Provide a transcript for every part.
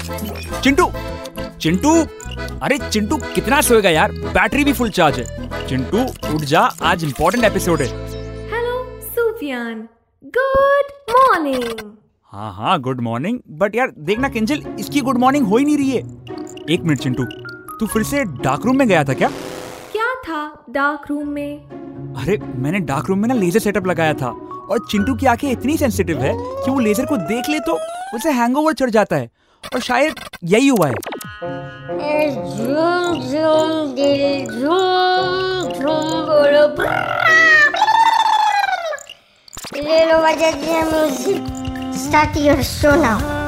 चिंटू चिंटू अरे चिंटू कितना सोएगा यार बैटरी भी फुल चार्ज है। चिंटू उठ जा आज इम्पोर्टेंट एपिसोड है। हेलो सुफियान गुड मॉर्निंग हाँ हाँ गुड मॉर्निंग बट यार देखना किंजल इसकी गुड मॉर्निंग हो ही नहीं रही है। एक मिनट चिंटू तू फिर से डार्क रूम में गया था क्या? क्या था डार्क रूम में? अरे मैंने डार्क रूम में ना लेजर सेटअप लगाया था और चिंटू की आँखें इतनी सेंसिटिव है कि वो लेजर को देख ले तो उसे हैंगओवर चढ़ जाता है। और शायद यही हुआ है। झूम झूम दिल झूम झूम बोलो ले लो बजा दिया music start your show now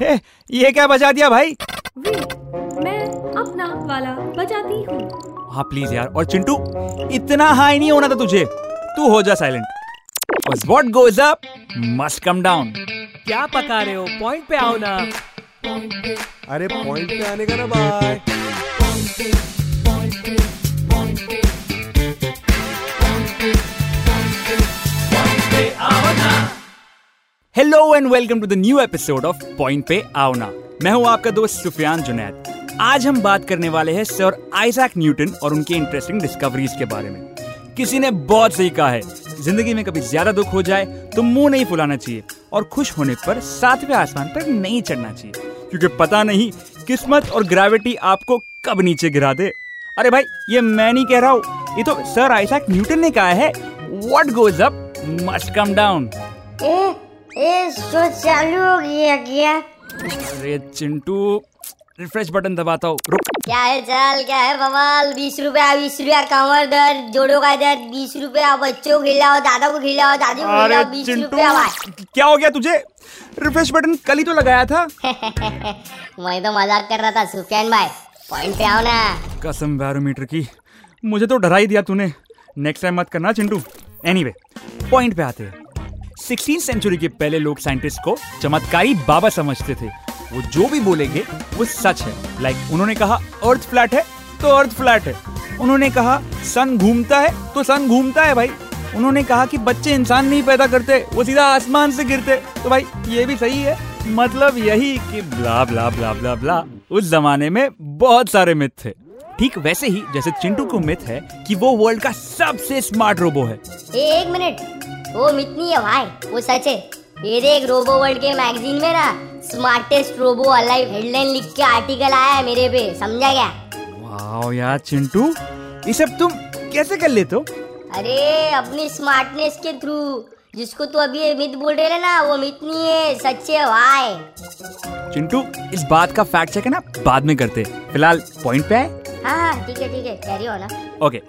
hey, ये क्या बजा दिया भाई? मैं अपना वाला बजाती हूँ। हाँ प्लीज़ यार। और चिंटू इतना हाई नहीं होना था तुझे। तू हो जा silent. What goes up must come down. क्या पका रहे हो? पॉइंट पे आओ ना। अरे पॉइंट पे आने का ना bye hello and welcome to the new episode of point पे आओ ना मैं हूँ आपका दोस्त सुफियान जुनैद। आज हम बात करने वाले हैं सर आइजैक न्यूटन और उनके इंटरेस्टिंग डिस्कवरीज के बारे में। किसी ने बहुत सही कहा है। ज़िंदगी में कभी ज़्यादा दुख हो जाए तो मुँह नहीं फुलाना चाहिए और खुश होने पर सातवें आसमान पर नहीं चढ़ना चाहिए। क्योंकि पता नहीं किस्मत और ग्रेविटी आपको कब नीचे गिरा दे। अरे भाई ये मैं नहीं कह रहा हूँ। ये तो सर आइजैक न्यूटन ने कहा है what goes up must come down ए ए शो चालू हो गया क्या? अरे चिंटू रिफ्रेश बटन दबाता हूँ। रुक। क्या है चाल क्या है बवाल बीस रुपया बीस रुपया कमर दर्द जोड़ों का दर्द बीस रुपया बच्चों को खिलाओ दादा को खिलाओ दादी को खिलाओ बीस रुपया क्या हो गया तुझे? रिफ्रेश बटन कल ही तो लगाया था। मैं तो मज़ाक कर रहा था सुफियान भाई। पॉइंट पे आओ ना। कसम बैरोमीटर की मुझे तो डरा ही दिया तूने। नेक्स्ट टाइम मत करना चिंटू। एनीवे पॉइंट पे आते हैं। 16 सेंचुरी के पहले लोग साइंटिस्ट को चमत्कारी बाबा समझते थे। वो जो भी बोलेंगे वो सच है। लाइक like, उन्होंने कहा अर्थ फ्लैट है तो अर्थ फ्लैट है। उन्होंने कहा सन घूमता है तो सन घूमता है भाई। उन्होंने कहा कि बच्चे इंसान नहीं पैदा करते वो सीधा आसमान से गिरते। तो भाई ये भी सही है। मतलब यही कि blah blah blah blah blah उस जमाने में बहुत सारे मिथ थे। ठीक वैसे ही जैसे चिंटू को मिथ है कि वो वर्ल्ड का सबसे स्मार्ट रोबो है। एक मिनट वो मित नहीं है भाई वो सच है। ये देख रोबो वर्ल्ड के मैगजीन में ना स्मार्टेस्ट रोबो अलाइव हेडलाइन लिख के आर्टिकल आया है मेरे पे समझा क्या? वाह यार चिंटू ये सब तुम कैसे कर लेते हो? अरे अपनी स्मार्टनेस के थ्रू जिसको तू अभी मिथ बोल रहे है ना वो मिथ नहीं है सच्चे भाई। चिंटू इस बात का फैक्ट चेक है ना बाद में करते फ़िलहाल पॉइंट पे आए। हाँ हाँ ठीक है ठीक है कैरी हो। ना ओके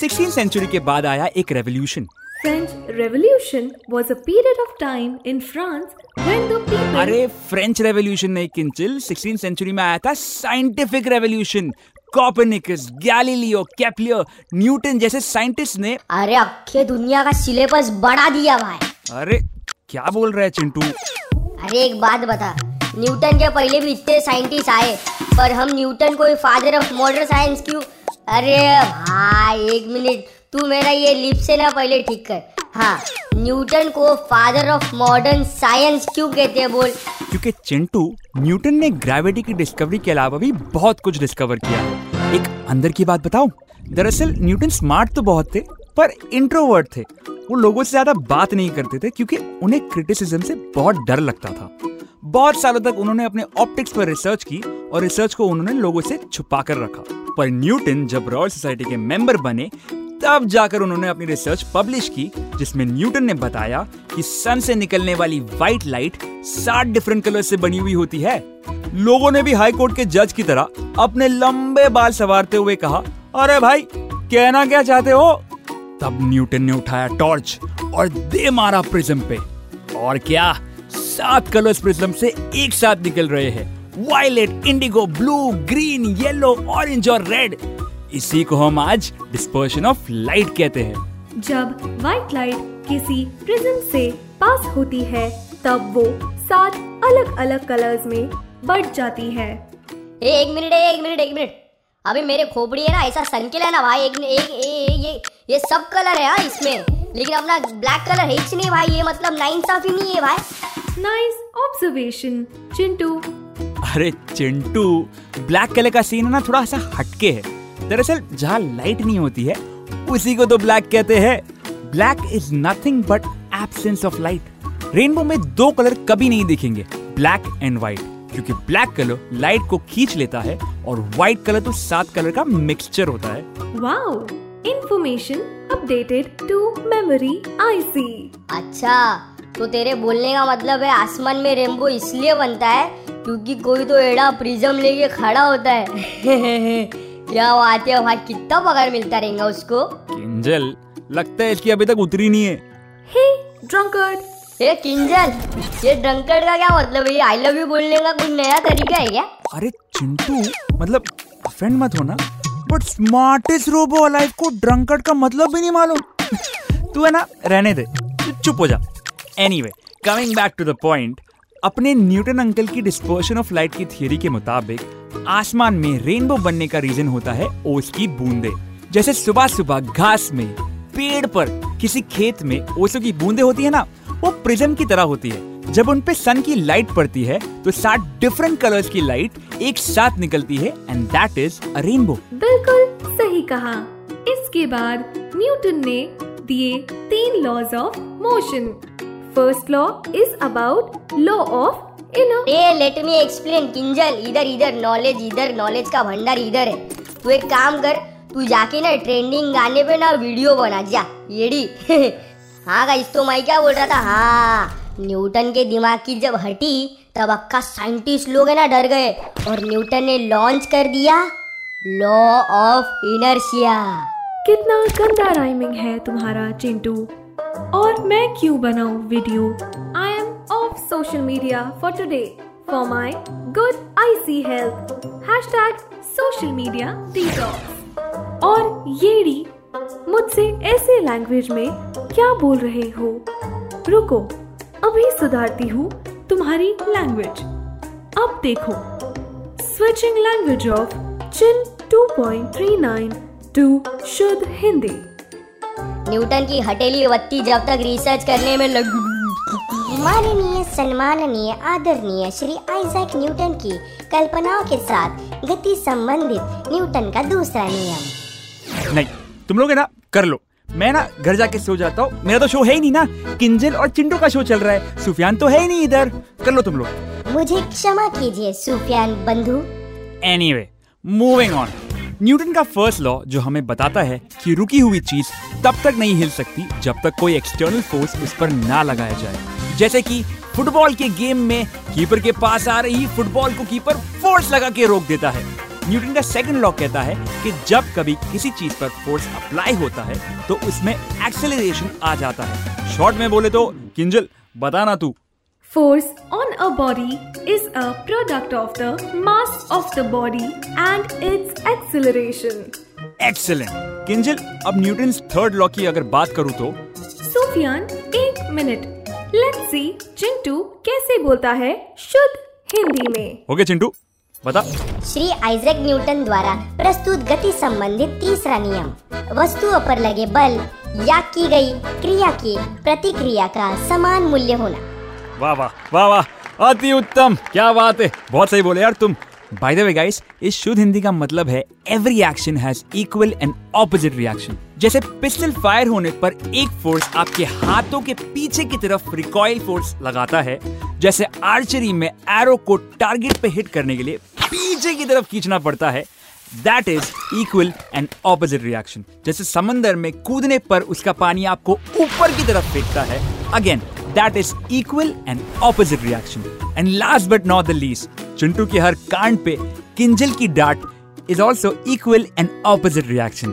16 सेंचुरी के बाद आया एक revolution French Revolution was a period of time in France when the people अरे फ्रेंच रेवोल्यूशन नहीं किंचल। 16 सेंचुरी में आया था scientific revolution Copernicus Galileo Kepler Newton जैसे साइंटिस्ट ने अरे अक्खे दुनिया का सिलेबस बढ़ा दिया भाई। अरे क्या बोल रहा है चिंटू? अरे एक बात बता। न्यूटन के पहले भी इतने साइंटिस्ट आए पर हम न्यूटन को फादर ऑफ़ मॉडर्न साइंस क्यों अरे भाई एक मिनट तू मेरा ये लिप से ना पहले ठीक कर। हाँ न्यूटन को फादर ऑफ़ मॉडर्न साइंस क्यों कहते हैं बोल? क्योंकि चिंटू न्यूटन ने ग्रेविटी की डिस्कवरी के अलावा भी बहुत कुछ डिस्कवर किया एक अंदर की बात बताऊँ, दरअसल न्यूटन स्मार्ट तो बहुत थे, पर इंट्रोवर्ट थे। वो लोगों से ज़्यादा बात नहीं करते थे, क्योंकि उन्हें क्रिटिसिज्म से बहुत डर लगता था। बहुत सालों तक उन्होंने अपने ऑप्टिक्स पर रिसर्च की और रिसर्च को उन्होंने लोगों से छुपा कर रखा। पर न्यूटन जब रॉयल सोसाइटी के मेंबर बने तब जाकर उन्होंने अपनी रिसर्च पब्लिश की, जिसमें न्यूटन ने बताया कि सन से निकलने वाली व्हाइट लाइट सात डिफरेंट कलर से बनी हुई होती है। लोगों ने भी हाई कोर्ट के जज की तरह अपने लंबे बाल सवारते हुए कहा, अरे भाई, कहना क्या चाहते हो? तब न्यूटन ने उठाया टॉर्च और दे मारा प्रिज्म पे। और क्या? सात कलर्स प्रिज्म से एक साथ निकल रहे हैं। Violet indigo blue green yellow orange और रेड इसी को हम आज डिस्पर्शन ऑफ़ लाइट कहते हैं। जब व्हाइट लाइट किसी प्रिज्म से पास होती है तब वो सात अलग अलग कलर्स में बढ़ जाती है। एक मिनट एक मिनट एक मिनट। अभी मेरे खोपड़ी है ना ऐसा सन के ना भाई एक एक ए, ए, ये ये सब कलर है हाँ इसमें। लेकिन अपना ब्लैक कलर है नहीं भाई ये मतलब नाइंसाफी नहीं है भाई। Nice observation Chintu. अरे चिंटू ब्लैक कलर का सीन है ना थोड़ा सा हटके है। दरअसल जहाँ लाइट नहीं होती है उसी को तो ब्लैक कहते हैं। Black is nothing but absence of light. Rainbow में दो कलर कभी नहीं दिखेंगे ब्लैक एंड व्हाइट। क्योंकि ब्लैक कलर लाइट को खींच लेता है और व्हाइट कलर तो सात कलर का मिक्सचर होता है। Wow information updated to memory I see अच्छा तो तेरे बोलने का मतलब है आसमान में रेनबो इसलिए बनता है क्योंकि कोई तो एड़ा प्रिज्म लेके खड़ा होता है। क्या बात है भाई? कितना पगार मिलता रहेगा उसको? किंजल लगता है इसकी अभी तक उतरी नहीं है। हे ड्रंकर्ड ये किंजल ये ड्रंकर्ड का क्या मतलब है? आई लव यू बोलने का कोई नया तरीका है क्या? अरे चिंटू मतलब फ्रेंड मत होना बट स्मार्टेस्ट रोबो अलाइव को ड्रंकर्ड का मतलब भी नहीं मालूम। तू है ना रहने दे। चुप हो जा। Anyway coming back to the point अपने न्यूटन अंकल की डिस्पर्शन ऑफ़ लाइट की थियरी के मुताबिक आसमान में रेनबो बनने का रीजन होता है ओस की बूंदे। जैसे सुबह सुबह घास में, पेड़ पर, किसी खेत में ओसों की बूंदे होती है ना, वो प्रिज्म की तरह होती है। जब उन पे सन की लाइट पड़ती है तो सात डिफरेंट कलर्स की लाइट एक साथ निकलती है and that is a rainbow बिल्कुल सही कहा। इसके बाद न्यूटन ने दिए तीन laws of motion first law is about law of let me explain Kinjal इधर इधर नॉलेज इधर नॉलेज का भंडार इधर है। तू एक काम कर तू जाके ना ट्रेंडिंग गाने पे ना वीडियो बना जा येड़ी हाँ गाइस तो मैं क्या बोल रहा था? हाँ न्यूटन के दिमाग की जब हटी तब अक्का साइंटिस्ट लोग है ना डर गए और न्यूटन ने लॉन्च कर दिया लॉ ऑफ़ इनर्शिया कितना गंदा राइमिंग है तुम्हारा चिंटू और मैं क्यों बनाऊँ video I off social media for today for my good I see health hashtag social media detox और येड़ी मुझसे ऐसे लैंग्वेज में क्या बोल रहे हो? रुको, अभी सुधारती हूँ तुम्हारी लैंग्वेज अब देखो switching language of chin 2.39 to शुद्ध हिंदी न्यूटन की हटेली बत्ती जब तक रिसर्च करने में लग माननीय सम्माननीय आदरणीय श्री आइजैक न्यूटन की कल्पनाओं के साथ गति संबंधित न्यूटन का दूसरा नियम। नहीं तुम लोग है ना कर लो। मैं ना घर जाके सो जाता हूँ। मेरा तो शो है ही नहीं ना। किंजल और चिंटू का शो चल रहा है। सुफियान तो है ही नहीं इधर। कर लो तुम लोग। मुझे क्षमा कीजिए सुफियान बंधु। एनीवे मूविंग ऑन न्यूटन का फ़र्स्ट लॉ जो हमें बताता है कि रुकी हुई चीज़ तब तक नहीं हिल सकती जब तक कोई एक्सटर्नल फोर्स उस पर ना लगाया जाए। जैसे कि फुटबॉल के गेम में कीपर के पास आ रही फुटबॉल को कीपर फोर्स लगा के रोक देता है। न्यूटन का सेकंड लॉ कहता है कि जब कभी किसी चीज़ पर फोर्स अप्लाई होता है तो उसमें एक्सेलरेशन आ जाता है। शॉर्ट में बोले तो किंजल बताना तू। Force on a body is a product of the mass of the body and its acceleration. Excellent Kinjal अब न्यूटन थर्ड लॉ की अगर बात करूँ तो? सुफियान एक मिनट लेट्स सी चिंटू कैसे बोलता है शुद्ध हिंदी में? ओके okay, चिंटू बता। श्री आइजैक न्यूटन द्वारा प्रस्तुत गति संबंधित तीसरा नियम। वस्तुओं पर लगे बल या की गई क्रिया की प्रतिक्रिया का समान मूल्य होना। वाह वाह वाह वाह अति उत्तम क्या बात है। बहुत सही बोले यार तुम। बाय द वे गाइस इस शुद्ध हिंदी का मतलब है every action has equal and opposite reaction जैसे पिस्टल फायर होने पर एक फोर्स आपके हाथों के पीछे की तरफ़ रिकॉइल फोर्स लगाता है, जैसे आर्चरी में एरो को टारगेट पे हिट करने के लिए पीछे की तरफ़ खींचना पड़ता है। That is equal and opposite reaction जैसे समंदर में कूदने पर उसका पानी आपको ऊपर की तरफ़ फेंकता है। Again that is equal and opposite reaction and last but not the least Chintu के हर कांड पे किंजल की डांट is also equal and opposite reaction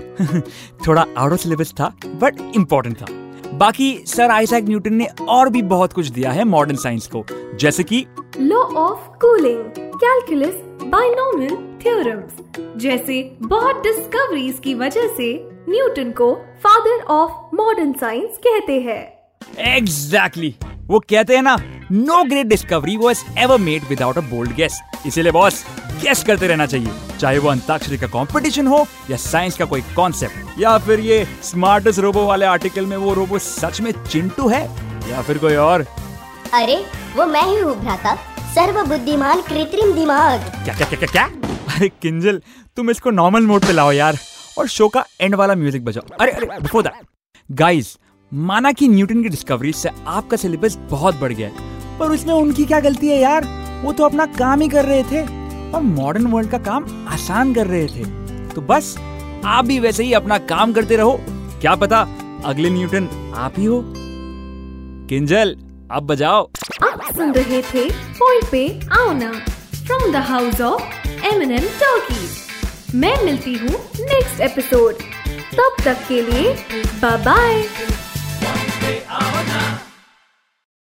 थोड़ा आउट ऑफ़ सिलेबस था बट इम्पोर्टेंट था। बाकी सर आइजैक न्यूटन ने और भी बहुत कुछ दिया है मॉडर्न साइंस को जैसे कि law of cooling calculus binomial theorems जैसे बहुत डिस्कवरीज की वजह से न्यूटन को फादर ऑफ़ मॉडर्न साइंस कहते हैं। Exactly exactly. वो कहते हैं ना no great discovery was ever made without a bold guess इसीलिए बॉस गेस करते रहना चाहिए। चाहे वो अंताक्षरी का कंपटीशन हो या साइंस का कोई कॉन्सेप्ट या फिर ये स्मार्टेस्ट रोबो वाले आर्टिकल में वो रोबो सच में चिंटू है या फिर कोई और। अरे वो मैं ही हूँ भ्राता। सर्व बुद्धिमान कृत्रिम दिमाग। क्या क्या क्या क्या? क्या अरे किंजल तुम इसको नॉर्मल मोड पे लाओ यार और शो का एंड वाला म्यूज़िक बजाओ। अरे अरे बिफोर दैट गाइस माना कि न्यूटन की डिस्कवरी से आपका सिलेबस बहुत बढ़ गया है। पर उसमें उनकी क्या गलती है यार? वो तो अपना काम ही कर रहे थे और मॉडर्न वर्ल्ड का काम आसान कर रहे थे। तो बस, आप भी वैसे ही अपना काम करते रहो। क्या पता अगले न्यूटन आप ही हो। किंजल, अब बजाओ। आप सुन रहे थे पॉइंट पे आओ ना from the house of M N M Talkies मैं मिलती हूँ नेक्स्ट एपिसोड तब तक के लिए बाय बाय